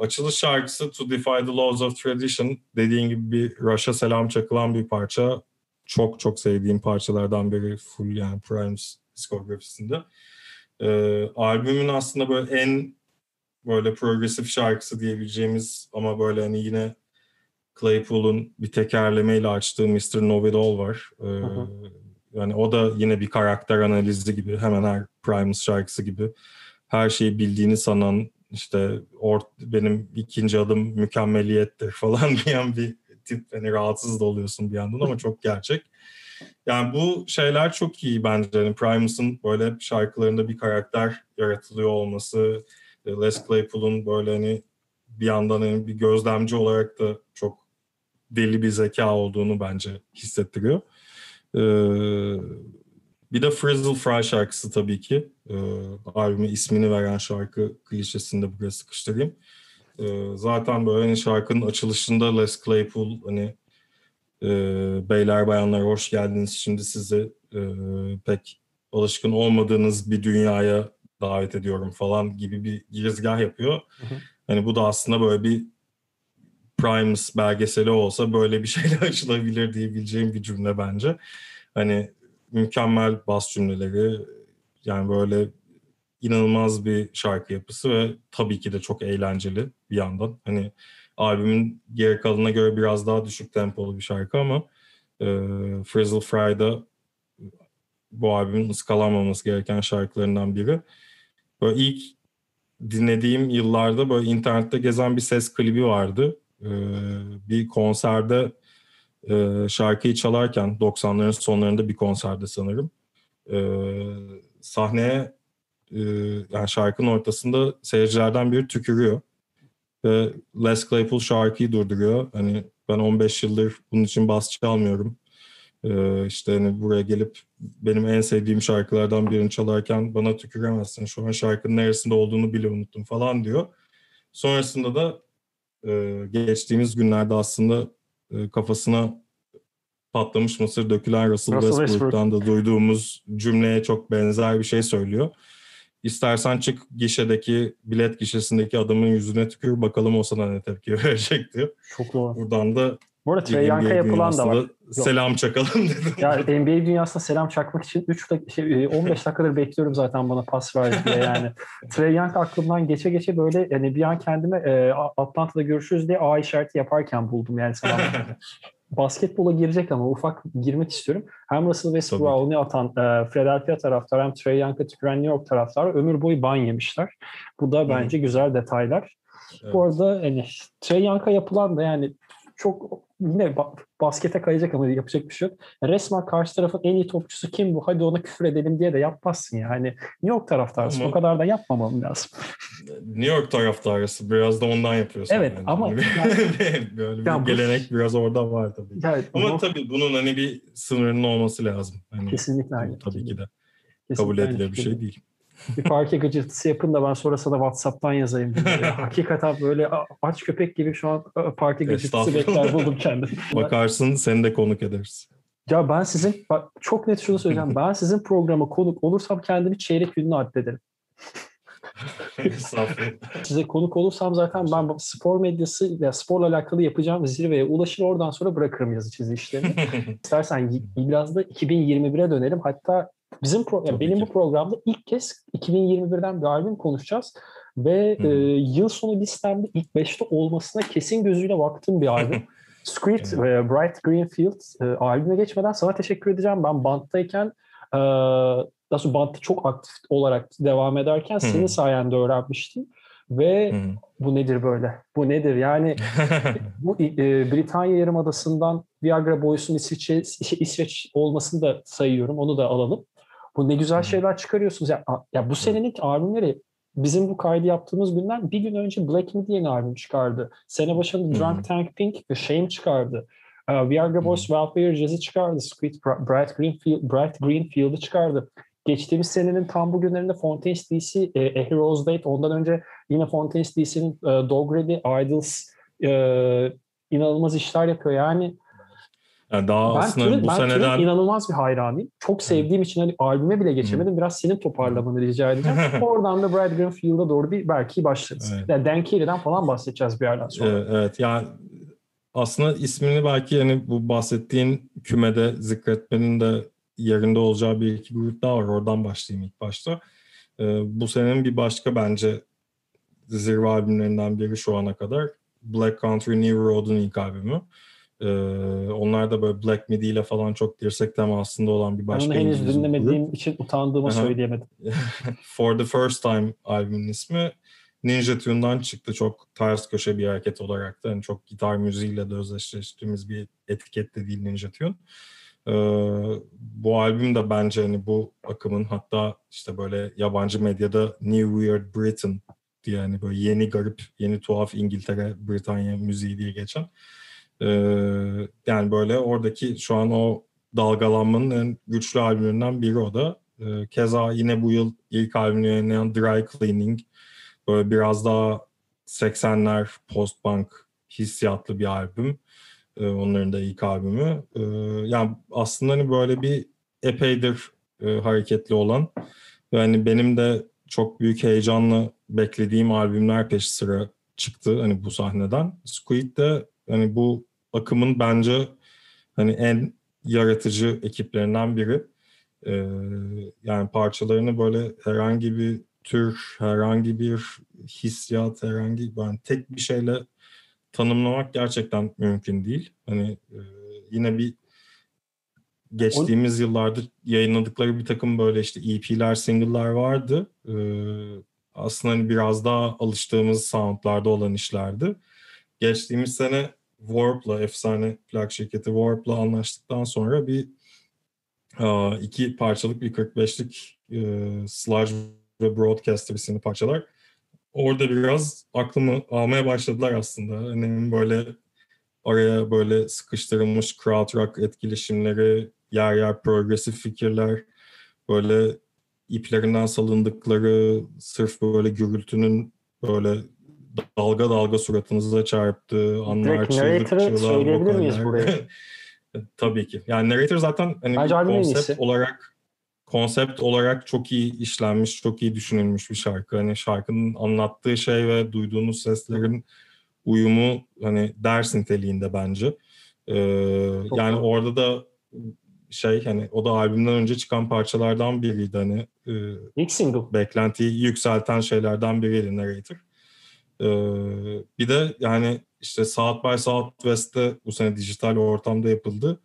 açılış şarkısı To Defy the Laws of Tradition dediğin gibi bir Rush'a selam çakılan bir parça. Çok çok sevdiğim parçalardan biri full yani Primus diskografisinde. Albümün aslında böyle en böyle progresif şarkısı diyebileceğimiz ama böyle hani yine Claypool'un bir tekerlemeyle açtığı Mr. Know It All var. Yani o da yine bir karakter analizi gibi hemen her Primus şarkısı gibi her şeyi bildiğini sanan işte or, benim ikinci adım mükemmeliyettir falan diyen bir tip hani rahatsız da oluyorsun bir yandan ama çok gerçek. Yani bu şeyler çok iyi bence. Yani Primus'un böyle şarkılarında bir karakter yaratılıyor olması, Les Claypool'un böyle hani bir yandan hani bir gözlemci olarak da çok deli bir zeka olduğunu bence hissettiriyor. Ee, bir de Frizzle Fry şarkısı tabii ki. Ee, albüme ismini veren şarkı klişesini de buraya sıkıştırayım. Ee, zaten böyle hani şarkının açılışında Les Claypool hani e, beyler bayanlar hoş geldiniz. Şimdi sizi e, pek alışkın olmadığınız bir dünyaya davet ediyorum falan gibi bir girizgah yapıyor. Hı hı. Hani bu da aslında böyle bir Primus belgeseli olsa böyle bir şeyle açılabilir diyebileceğim bir cümle bence. Hani mükemmel bas cümleleri yani böyle inanılmaz bir şarkı yapısı ve tabii ki de çok eğlenceli bir yandan. Hani albümün geri kalanına göre biraz daha düşük tempolu bir şarkı ama e, Frizzle Fry'da bu albümün ıskalanmaması gereken şarkılarından biri. Böyle ilk dinlediğim yıllarda böyle internette gezen bir ses klibi vardı. Ee, bir konserde e, şarkıyı çalarken 90'ların sonlarında bir konserde sanırım. E, sahneye e, yani şarkının ortasında seyircilerden biri tükürüyor. Ve Les Claypool şarkıyı durduruyor. Hani ben 15 yıldır bunun için bas çalmıyorum. Ee, işte hani buraya gelip benim en sevdiğim şarkılardan birini çalarken bana tüküremezsin. Şu an şarkının neresinde olduğunu bile unuttum falan diyor. Sonrasında da e, geçtiğimiz günlerde aslında e, kafasına patlamış mısır dökülen Russell, Russell Westbrook'tan da duyduğumuz cümleye çok benzer bir şey söylüyor. İstersen çık gişedeki bilet gişesindeki adamın yüzüne tükür bakalım o sana ne tepki verecek diyor. Çok doğru. Buradan da Bu arada Trey Young'a yapılan da var. Selam çakalım dedim. Ya NBA dünyasında selam çakmak için 3 dak- şey, 15 dakikadır bekliyorum zaten bana pas ver diye yani. Trey Young aklımdan geçe geçe böyle yani bir an kendime e, Atlanta'da görüşürüz diye A işareti yaparken buldum yani selam. Basketbola girecek ama ufak girmek istiyorum. Hem Russell Westbrook'a onu atan e, Philadelphia taraftarı hem Trey Young'a tüküren New York taraftarı ömür boyu ban yemişler. Bu da bence hmm. güzel detaylar. Evet. Bu arada hani Trey Young'a yapılan da yani çok yine baskete kayacak ama yapacak bir şey yok. Resmen karşı tarafın en iyi topçusu kim bu? Hadi ona küfür edelim diye de yapmazsın yani. New York taraftarısın. Ama, o kadar da yapmamam lazım. New York taraftarısı. Biraz da ondan yapıyorsun. Evet yani. ama yani, böyle bir yani gelenek bu, biraz orada var tabii. Yani, ama bu, tabii bunun hani bir sınırının olması lazım. Hani, kesinlikle aynı. Tabii ki de. Kesinlikle kabul edilir bir şey değil bir parke gıcırtısı yapın da ben sonra sana WhatsApp'tan yazayım. Hakikaten böyle aç köpek gibi şu an parke gıcırtısı bekler buldum kendimi. Bakarsın seni de konuk ederiz. Ya ben sizin, bak çok net şunu söyleyeceğim. ben sizin programa konuk olursam kendimi çeyrek ünlü addederim. Size konuk olursam zaten ben spor medyası ya sporla alakalı yapacağım zirveye ulaşır oradan sonra bırakırım yazı çizi işlerini. İstersen biraz da 2021'e dönelim. Hatta Bizim pro yani benim ki. bu programda ilk kez 2021'den bir albüm konuşacağız ve e, yıl sonu listemde ilk 5'te olmasına kesin gözüyle baktığım bir albüm. Script ve Bright Greenfield e, albüme geçmeden sana teşekkür edeceğim. Ben banttayken e, sonra bantta çok aktif olarak devam ederken senin sayende öğrenmiştim. Ve hmm. bu nedir böyle? Bu nedir? Yani bu e, Britanya Yarımadası'ndan Viagra Boys'un İsviçre, İsveç olmasını da sayıyorum. Onu da alalım. Bu ne güzel şeyler çıkarıyorsunuz. Ya, ya bu senenin albümleri bizim bu kaydı yaptığımız günden bir gün önce Black Midi yeni albüm çıkardı. Sene başında Drunk Tank Pink ve Shame çıkardı. Uh, Viagra Boys Welfare Jazz'i çıkardı. Squid Bright Greenfield, Bright Greenfield'ı çıkardı. Geçtiğimiz senenin tam bugünlerinde Fontaines DC, e, A Hero's Date, ondan önce yine Fontaines DC'nin e, Dog Ready, Idols e, inanılmaz işler yapıyor. Yani yani daha ben aslında Türün, bu ben seneden... inanılmaz bir hayranıyım. Çok sevdiğim için hani albüme bile geçemedim. Biraz senin toparlamanı rica edeceğim. Oradan da Brad Greenfield'a doğru bir belki başlarız. Evet. Yani Dan Carey'den falan bahsedeceğiz bir yerden sonra. Evet, evet. yani aslında ismini belki yani bu bahsettiğin kümede zikretmenin de yerinde olacağı bir iki grup daha var. Oradan başlayayım ilk başta. Ee, bu senenin bir başka bence zirve albümlerinden biri şu ana kadar. Black Country New Road'un ilk albümü. Ee, onlar da böyle Black Midi ile falan çok dirsek temasında olan bir başka Ben onu henüz dinlemediğim grup. için utandığımı söyleyemedim. For the First Time albümün ismi. Ninja Tune'dan çıktı. Çok ters köşe bir hareket olarak da. Yani çok gitar müziğiyle de özdeşleştiğimiz bir etiket de değil Ninja Tune. Ee, bu albüm de bence hani bu akımın hatta işte böyle yabancı medyada New Weird Britain diye hani böyle yeni garip, yeni tuhaf İngiltere, Britanya müziği diye geçen ee, yani böyle oradaki şu an o dalgalanmanın en güçlü albümlerinden biri o da. Ee, keza yine bu yıl ilk albümünü yayınlayan Dry Cleaning böyle biraz daha 80'ler post-punk hissiyatlı bir albüm. Ee, onların da ilk albümü. Ee, yani aslında hani böyle bir epeydir e, hareketli olan ve hani benim de çok büyük heyecanla beklediğim albümler peş sıra çıktı hani bu sahneden. Squid de hani bu akımın bence hani en yaratıcı ekiplerinden biri. Ee, yani parçalarını böyle herhangi bir tür, herhangi bir hissiyat, herhangi yani tek bir şeyle tanımlamak gerçekten mümkün değil. Hani e, yine bir geçtiğimiz yıllarda yayınladıkları bir takım böyle işte EP'ler, single'lar vardı. Ee, aslında hani biraz daha alıştığımız soundlarda olan işlerdi. Geçtiğimiz sene Warp'la, efsane plak şirketi Warp'la anlaştıktan sonra bir iki parçalık bir 45'lik e, Sludge ve Broadcaster isimli parçalar. Orada biraz aklımı almaya başladılar aslında. Hani böyle oraya böyle sıkıştırılmış crowd rock etkileşimleri, yer yer progresif fikirler, böyle iplerinden salındıkları sırf böyle gürültünün böyle dalga dalga suratınıza çarptı. Anlar çığlık çığlığa söyleyebilir miyiz buraya? Tabii ki. Yani narrator zaten hani konsept olarak konsept olarak çok iyi işlenmiş, çok iyi düşünülmüş bir şarkı. Hani şarkının anlattığı şey ve duyduğunuz seslerin uyumu hani ders niteliğinde bence. Ee, yani orada da şey hani o da albümden önce çıkan parçalardan biriydi hani. E, İlk single. Beklentiyi yükselten şeylerden biriydi Narrator. Bir de yani işte South by Southwest'te bu sene dijital ortamda yapıldı.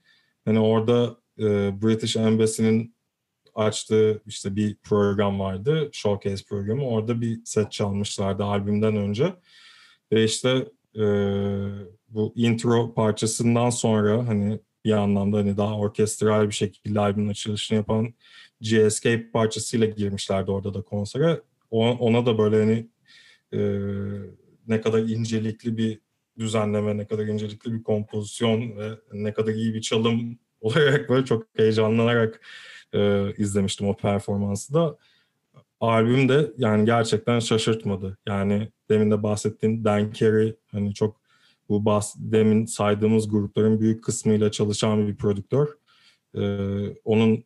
Hani orada e, British Embassy'nin açtığı işte bir program vardı. Showcase programı. Orada bir set çalmışlardı albümden önce. Ve işte e, bu intro parçasından sonra hani bir anlamda hani daha orkestral bir şekilde albümün açılışını yapan G-Escape parçasıyla girmişlerdi orada da konsere. Ona da böyle hani e, ne kadar incelikli bir düzenleme, ne kadar incelikli bir kompozisyon ve ne kadar iyi bir çalım olarak böyle çok heyecanlanarak e, izlemiştim o performansı da. Albüm de yani gerçekten şaşırtmadı. Yani demin de bahsettiğim Dan Carey hani çok bu bahs demin saydığımız grupların büyük kısmıyla çalışan bir prodüktör. E, onun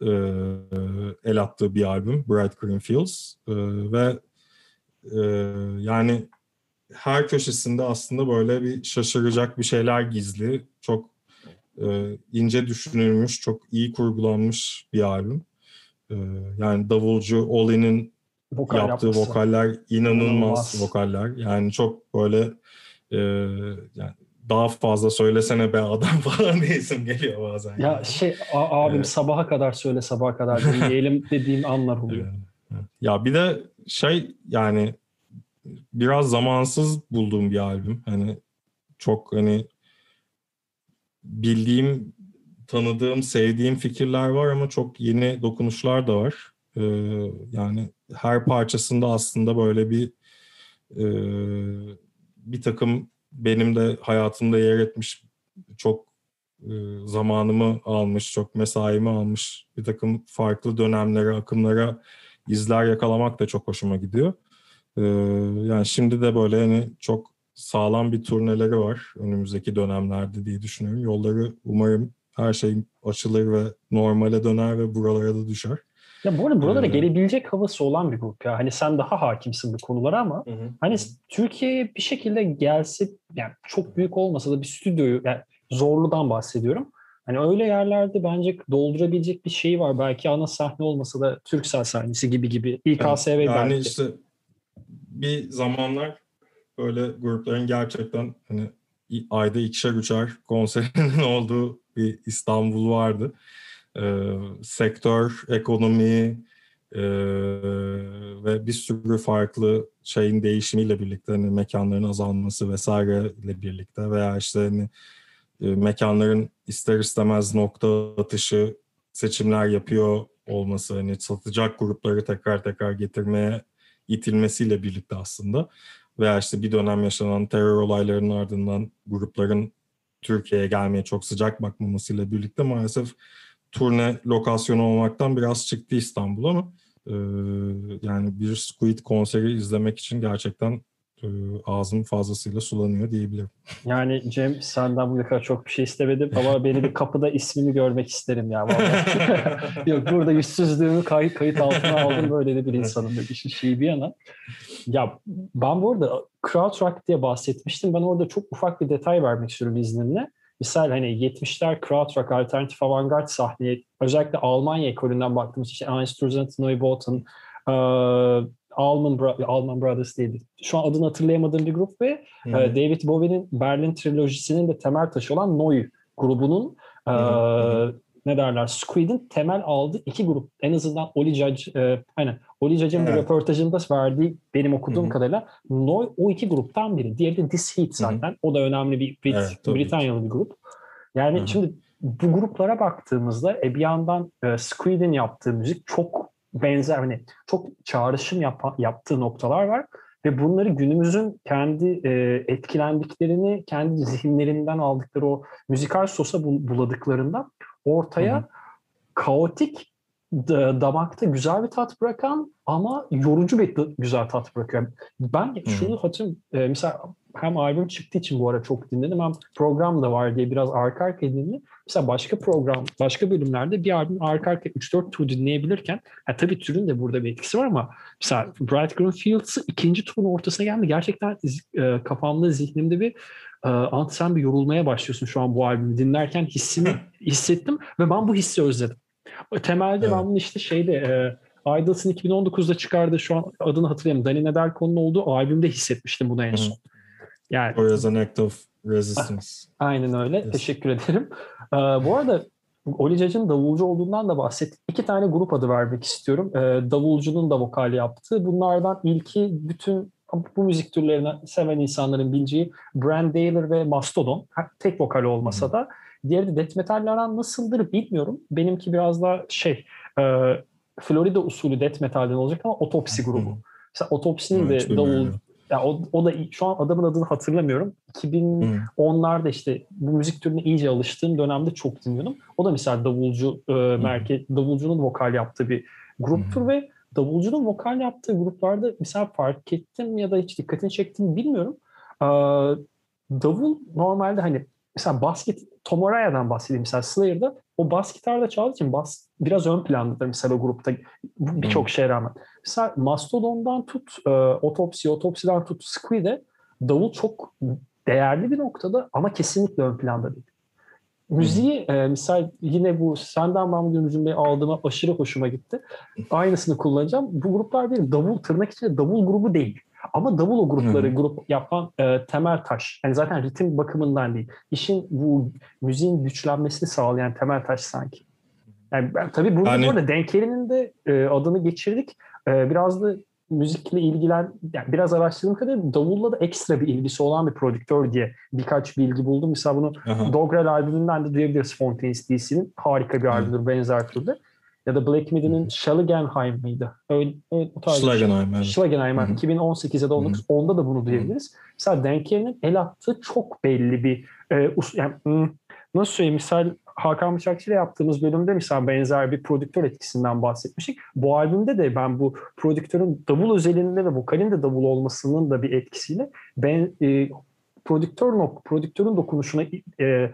e, el attığı bir albüm Bright Green Fields e, ve e, yani her köşesinde aslında böyle bir şaşıracak bir şeyler gizli. Çok e, ince düşünülmüş, çok iyi kurgulanmış bir albüm. E, yani davulcu Oli'nin Vokal yaptığı yapması. vokaller inanılmaz, inanılmaz vokaller. Yani çok böyle e, yani daha fazla söylesene be adam falan diyesim geliyor bazen. Ya yani. şey abim evet. sabaha kadar söyle sabaha kadar dinleyelim dediğim anlar oluyor. Ya bir de şey yani biraz zamansız bulduğum bir albüm. Hani çok hani bildiğim, tanıdığım, sevdiğim fikirler var ama çok yeni dokunuşlar da var. Ee, yani her parçasında aslında böyle bir e, bir takım benim de hayatımda yer etmiş çok e, zamanımı almış, çok mesaimi almış bir takım farklı dönemlere, akımlara izler yakalamak da çok hoşuma gidiyor. Ee, yani şimdi de böyle hani çok sağlam bir turneleri var önümüzdeki dönemlerde diye düşünüyorum. Yolları umarım her şey açılır ve normale döner ve buralara da düşer. Ya bu arada buralara ee, gelebilecek havası olan bir grup ya. Hani sen daha hakimsin bu konulara ama hı hı. hani Türkiye'ye bir şekilde gelse yani çok büyük olmasa da bir stüdyoyu yani Zorlu'dan bahsediyorum. Hani öyle yerlerde bence doldurabilecek bir şey var. Belki ana sahne olmasa da Türksel sahnesi gibi gibi. İKSV yani, belki. Yani işte bir zamanlar böyle grupların gerçekten hani ayda ikişer üçer konserinin olduğu bir İstanbul vardı. Ee, sektör, ekonomi e, ve bir sürü farklı şeyin değişimiyle birlikte hani mekanların azalması vesaire ile birlikte veya işte hani e, mekanların ister istemez nokta atışı seçimler yapıyor olması hani satacak grupları tekrar tekrar getirmeye itilmesiyle birlikte aslında. Veya işte bir dönem yaşanan terör olaylarının ardından grupların Türkiye'ye gelmeye çok sıcak bakmamasıyla birlikte maalesef turne lokasyonu olmaktan biraz çıktı İstanbul ama e, yani bir Squid konseri izlemek için gerçekten e, ağzım fazlasıyla sulanıyor diyebilirim. Yani Cem senden bu kadar çok bir şey istemedim ama beni bir kapıda ismini görmek isterim ya. Yok burada yüzsüzlüğümü kayıt, kayıt altına aldım böyle de bir insanım. Bir işin şeyi bir yana. Ya ben bu arada Krautrock diye bahsetmiştim. Ben orada çok ufak bir detay vermek istiyorum izninle. Misal hani 70'ler Krautrock, alternatif avantgard sahneye özellikle Almanya ekolünden baktığımız işte Einstürzend, Neubauten, Allman, Bro- Allman Brothers değil. Şu an adını hatırlayamadığım bir grup ve hmm. e, David Bowie'nin Berlin trilojisinin de temel taşı olan Neu grubunun hmm. e, ne derler Squid'in temel aldığı iki grup. En azından Oli Judge, e, aynen Oli Judge'ın evet. röportajında verdiği benim okuduğum hmm. kadarıyla Neu o iki gruptan biri. Diğeri de This Heat zaten. Hmm. O da önemli bir Brit, evet, Britanyalı bir grup. Yani hmm. şimdi bu gruplara baktığımızda e, bir yandan e, Squid'in yaptığı müzik çok benzer hani çok çağrışım yap, yaptığı noktalar var ve bunları günümüzün kendi e, etkilendiklerini kendi zihinlerinden aldıkları o müzikal sosa buladıklarında ortaya Hı-hı. kaotik damakta güzel bir tat bırakan ama yorucu bir güzel tat bırakıyor. Ben şunu hatırlıyorum. E, mesela hem albüm çıktığı için bu ara çok dinledim hem program da var diye biraz arka arka dinledim. Mesela başka program, başka bölümlerde bir albüm arka arka 3-4 tur dinleyebilirken yani tabii türün de burada bir etkisi var ama mesela Bright Green Fields'ı ikinci turun ortasına geldi. Gerçekten e, kafamda, zihnimde bir e, Ant sen bir yorulmaya başlıyorsun şu an bu albümü dinlerken hissini hissettim ve ben bu hissi özledim. Temelde evet. ben bunu işte şeyde e, Idles'ın 2019'da çıkardığı şu an adını hatırlayayım. Danny Nedelko'nun olduğu albümde hissetmiştim bunu en son. Yani, Or as an act of resistance. Aynen öyle. Yes. Teşekkür ederim. Ee, bu arada Oli Cac'ın davulcu olduğundan da bahsettik. İki tane grup adı vermek istiyorum. Ee, davulcunun da vokal yaptığı. Bunlardan ilki bütün bu müzik türlerini seven insanların bileceği Brand Daler ve Mastodon. Tek vokal olmasa hmm. Diğeri de death metal'lerden nasıldır bilmiyorum. Benimki biraz daha şey e, Florida usulü death metal'den olacak ama otopsi grubu. Mesela otopsinin evet, de davul, ya o, o da şu an adamın adını hatırlamıyorum. 2010'larda işte bu müzik türüne iyice alıştığım dönemde çok dinliyordum. O da mesela davulcu e, merkez, davulcunun vokal yaptığı bir gruptur ve davulcunun vokal yaptığı gruplarda mesela fark ettim ya da hiç dikkatini çektim bilmiyorum. Ee, davul normalde hani mesela basket Tom Araya'dan bahsedeyim mesela Slayer'da o bas gitarda çaldığı için bas biraz ön plandadır mesela o grupta birçok hmm. şeye rağmen. Mesela Mastodon'dan tut, e, Otopsi, Otopsi'den tut Squid'e davul çok değerli bir noktada ama kesinlikle ön planda değil. Müziği e, misal yine bu senden Mahmut Ünlücüm Bey aldığıma aşırı hoşuma gitti. Aynısını kullanacağım. Bu gruplar değil, davul tırnak içinde davul grubu değil. Ama davul o grupları hmm. grup yapan e, temel taş. Yani zaten ritim bakımından değil. İşin bu müziğin güçlenmesini sağlayan temel taş sanki. Yani ben, tabii burada yani... bu arada Denkeri'nin de e, adını geçirdik. E, biraz da müzikle ilgilen, yani biraz araştırdığım kadarıyla davulla da ekstra bir ilgisi olan bir prodüktör diye birkaç bilgi buldum. Mesela bunu Dogrel albümünden de duyabiliriz Spontaneous DC'nin. Harika bir albümdür benzer türde. Ya da Black Midi'nin Schlagenheim mıydı? Öyle, öyle o tarz Schlagenheim. Evet. Schlagenheim. Hı-hı. 2018 ya da 19 onda da bunu duyabiliriz. Mesela Denker'in el attığı çok belli bir e, yani, nasıl söyleyeyim misal Hakan Bıçakçı ile yaptığımız bölümde misal benzer bir prodüktör etkisinden bahsetmiştik. Bu albümde de ben bu prodüktörün davul özelinde ve vokalin de davul olmasının da bir etkisiyle ben e, prodüktör nok prodüktörün dokunuşuna e,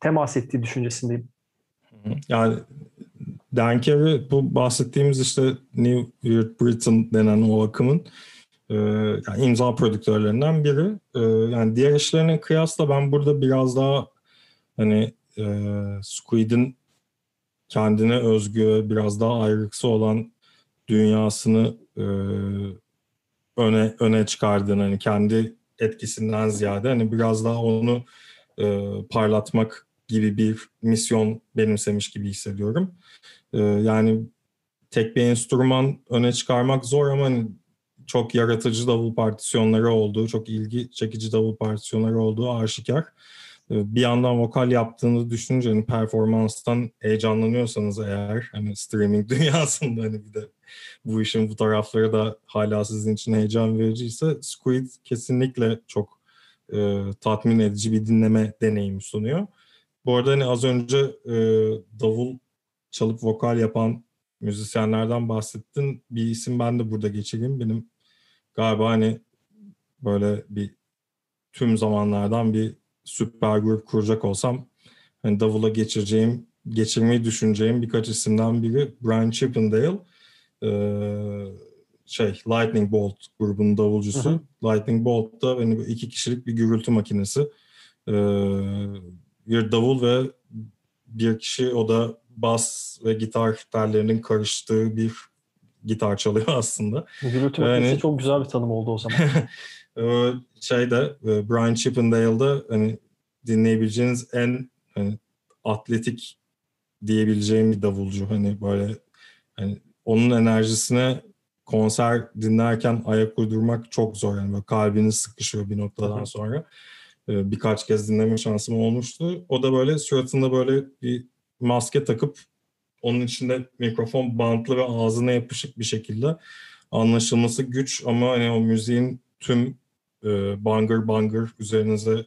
temas ettiği düşüncesindeyim. Yani Carey bu bahsettiğimiz işte New Weird Britain denen o akımın e, yani imza prodüktörlerinden biri. E, yani diğer işlerine kıyasla ben burada biraz daha hani e, Squid'in kendine özgü, biraz daha ayrıksı olan dünyasını e, öne öne çıkardığını hani kendi etkisinden ziyade hani biraz daha onu e, parlatmak gibi bir misyon benimsemiş gibi hissediyorum. E, yani tek bir enstrüman öne çıkarmak zor ama hani çok yaratıcı davul partisyonları olduğu, çok ilgi çekici davul partisyonları olduğu aşikar. Ee, bir yandan vokal yaptığını düşününce hani performanstan heyecanlanıyorsanız eğer hani streaming dünyasında hani bir de bu işin bu tarafları da hala sizin için heyecan vericiyse Squid kesinlikle çok e, tatmin edici bir dinleme deneyimi sunuyor. Bu arada hani az önce e, davul çalıp vokal yapan müzisyenlerden bahsettin. Bir isim ben de burada geçireyim. Benim galiba hani böyle bir tüm zamanlardan bir süper grup kuracak olsam hani davula geçireceğim, geçirmeyi düşüneceğim birkaç isimden biri Brian Chippendale. Ee, şey Lightning Bolt grubunun davulcusu. Hı hı. Lightning Bolt da hani iki kişilik bir gürültü makinesi. Ee, bir davul ve bir kişi o da bas ve gitar tellerinin karıştığı bir gitar çalıyor aslında. Gürültü yani, çok güzel bir tanım oldu o zaman. Şeyde e, Brian Chippendale'da hani dinleyebileceğiniz en hani atletik diyebileceğim bir davulcu. Hani böyle hani onun enerjisine konser dinlerken ayak uydurmak çok zor. Yani böyle kalbiniz sıkışıyor bir noktadan sonra. Ee, birkaç kez dinleme şansım olmuştu. O da böyle suratında böyle bir maske takıp onun içinde mikrofon bantlı ve ağzına yapışık bir şekilde anlaşılması güç ama hani o müziğin tüm e, bangır bangır üzerinize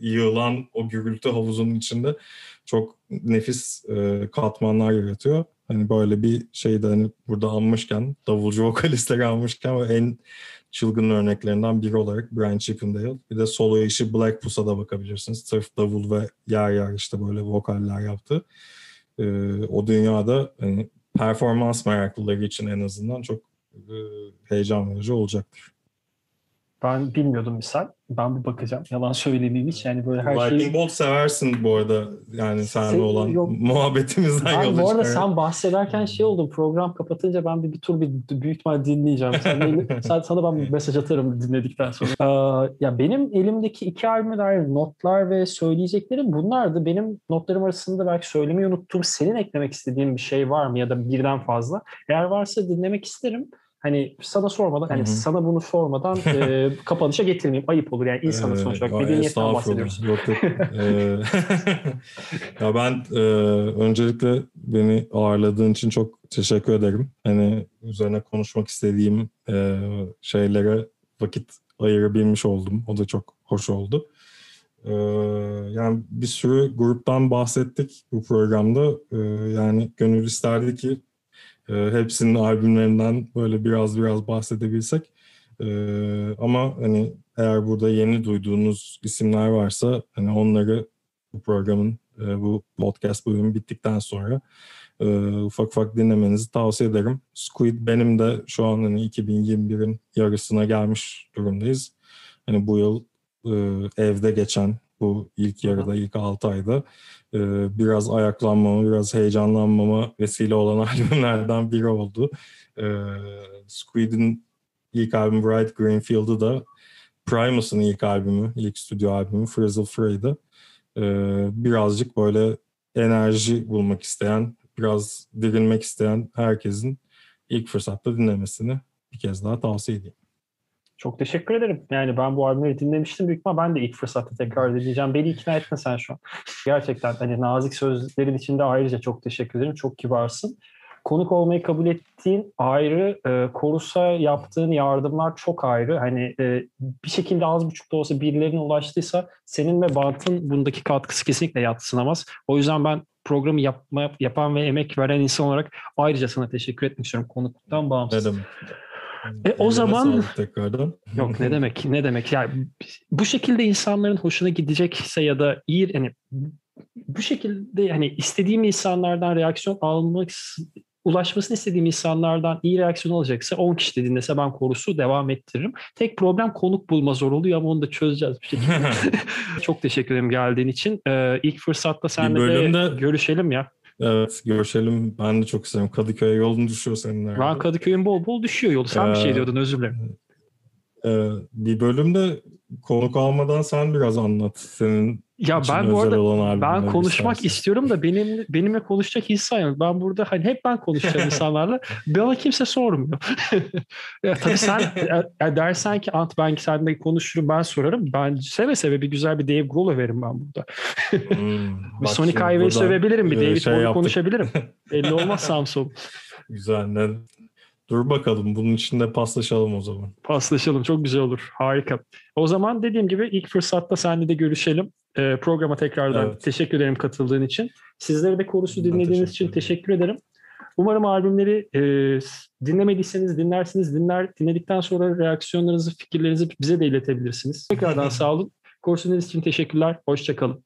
yığılan o gürültü havuzunun içinde çok nefis e, katmanlar yaratıyor. Hani böyle bir şeyde hani burada almışken, davulcu vokalistleri almışken ve en çılgın örneklerinden biri olarak Brian Chippendale. Bir de solo işi Black Pusa'da bakabilirsiniz. Sırf davul ve yer yer işte böyle vokaller yaptı. Ee, o dünyada hani performans meraklıları için en azından çok e, heyecan verici olacaktır. Ben bilmiyordum misal. Ben bir bakacağım. Yalan söylemeyeyim hiç. Yani böyle her Lightning şeyi... Bolt seversin bu arada. Yani seninle olan yok. muhabbetimizden ben yola Bu arada sen bahsederken şey oldum. Program kapatınca ben bir, bir tur bir büyük ihtimal dinleyeceğim. Sen, sen, sana ben bir mesaj atarım dinledikten sonra. Ee, ya benim elimdeki iki albüme dair notlar ve söyleyeceklerim bunlardı. Benim notlarım arasında belki söylemeyi unuttuğum senin eklemek istediğin bir şey var mı ya da birden fazla? Eğer varsa dinlemek isterim hani sana sormadan hani Hı-hı. sana bunu sormadan e, kapanışa getirmeyeyim. Ayıp olur yani insanın sonuç olarak medeniyetten bahsediyoruz. Yok yok. ee, ya ben e, öncelikle beni ağırladığın için çok teşekkür ederim. Hani üzerine konuşmak istediğim e, şeylere vakit ayırabilmiş oldum. O da çok hoş oldu. Ee, yani bir sürü gruptan bahsettik bu programda. Ee, yani gönül isterdi ki e, hepsinin albümlerinden böyle biraz biraz bahsedebilsek. E, ama hani eğer burada yeni duyduğunuz isimler varsa hani onları bu programın e, bu podcast bölümü bittikten sonra e, ufak ufak dinlemenizi tavsiye ederim. Squid benim de şu an hani 2021'in yarısına gelmiş durumdayız. Hani bu yıl e, evde geçen bu ilk yarıda, ilk 6 ayda e, biraz ayaklanmama, biraz heyecanlanmama vesile olan albümlerden biri oldu. E, Squid'in ilk albümü Bright Greenfield'ı da Primus'un ilk albümü, ilk stüdyo albümü Frizzle Frey'di. E, birazcık böyle enerji bulmak isteyen, biraz dirilmek isteyen herkesin ilk fırsatta dinlemesini bir kez daha tavsiye edeyim. Çok teşekkür ederim. Yani ben bu albümleri dinlemiştim. Büyük ihtimal ben de ilk fırsatta tekrar dinleyeceğim. Beni ikna etme sen şu an. Gerçekten hani nazik sözlerin içinde ayrıca çok teşekkür ederim. Çok kibarsın. Konuk olmayı kabul ettiğin ayrı, e, Korus'a yaptığın yardımlar çok ayrı. Hani e, bir şekilde az buçuk da olsa birilerine ulaştıysa senin ve Bant'ın bundaki katkısı kesinlikle yatsınamaz. O yüzden ben programı yapma, yapan ve emek veren insan olarak ayrıca sana teşekkür etmek istiyorum konukluktan bağımsız. Ne. E, o zaman tekrardan. Yok ne demek ne demek yani bu şekilde insanların hoşuna gidecekse ya da iyi yani bu şekilde hani istediğim insanlardan reaksiyon almak ulaşmasını istediğim insanlardan iyi reaksiyon olacaksa 10 kişi de dinlese ben korusu devam ettiririm. Tek problem konuk bulma zor oluyor ama onu da çözeceğiz bir şekilde. Çok teşekkür ederim geldiğin için. Ee, ilk fırsatta seninle de görüşelim ya. Evet görüşelim. Ben de çok isterim. Kadıköy'e yolun düşüyor seninle. Ben Kadıköy'ün bol bol düşüyor yolu. Sen ee, bir şey ee, diyordun özür dilerim. E, bir bölümde konuk almadan sen biraz anlat. Senin ya ben bu arada ben konuşmak istersen. istiyorum da benim benimle konuşacak insan yok. Ben burada hani hep ben konuşacağım insanlarla. Bana kimse sormuyor. ya tabii sen ya dersen ki Ant ben seninle konuşurum ben sorarım. Ben seve seve bir güzel bir Dave Grohl överim ben burada. hmm, bir Sonic Highway sövebilirim. Bir David şey konuşabilirim. Belli olmaz Samsung. Güzel. Dur bakalım bunun içinde paslaşalım o zaman. Paslaşalım çok güzel olur. Harika. O zaman dediğim gibi ilk fırsatta seninle de görüşelim. Ee, programa tekrardan evet. teşekkür ederim katıldığın için. Sizlere de korusu dinlediğiniz teşekkür için teşekkür ederim. Umarım albümleri e, dinlemediyseniz dinlersiniz. Dinler, dinledikten sonra reaksiyonlarınızı, fikirlerinizi bize de iletebilirsiniz. Tekrardan sağ olun. Korusu için teşekkürler. Hoşçakalın.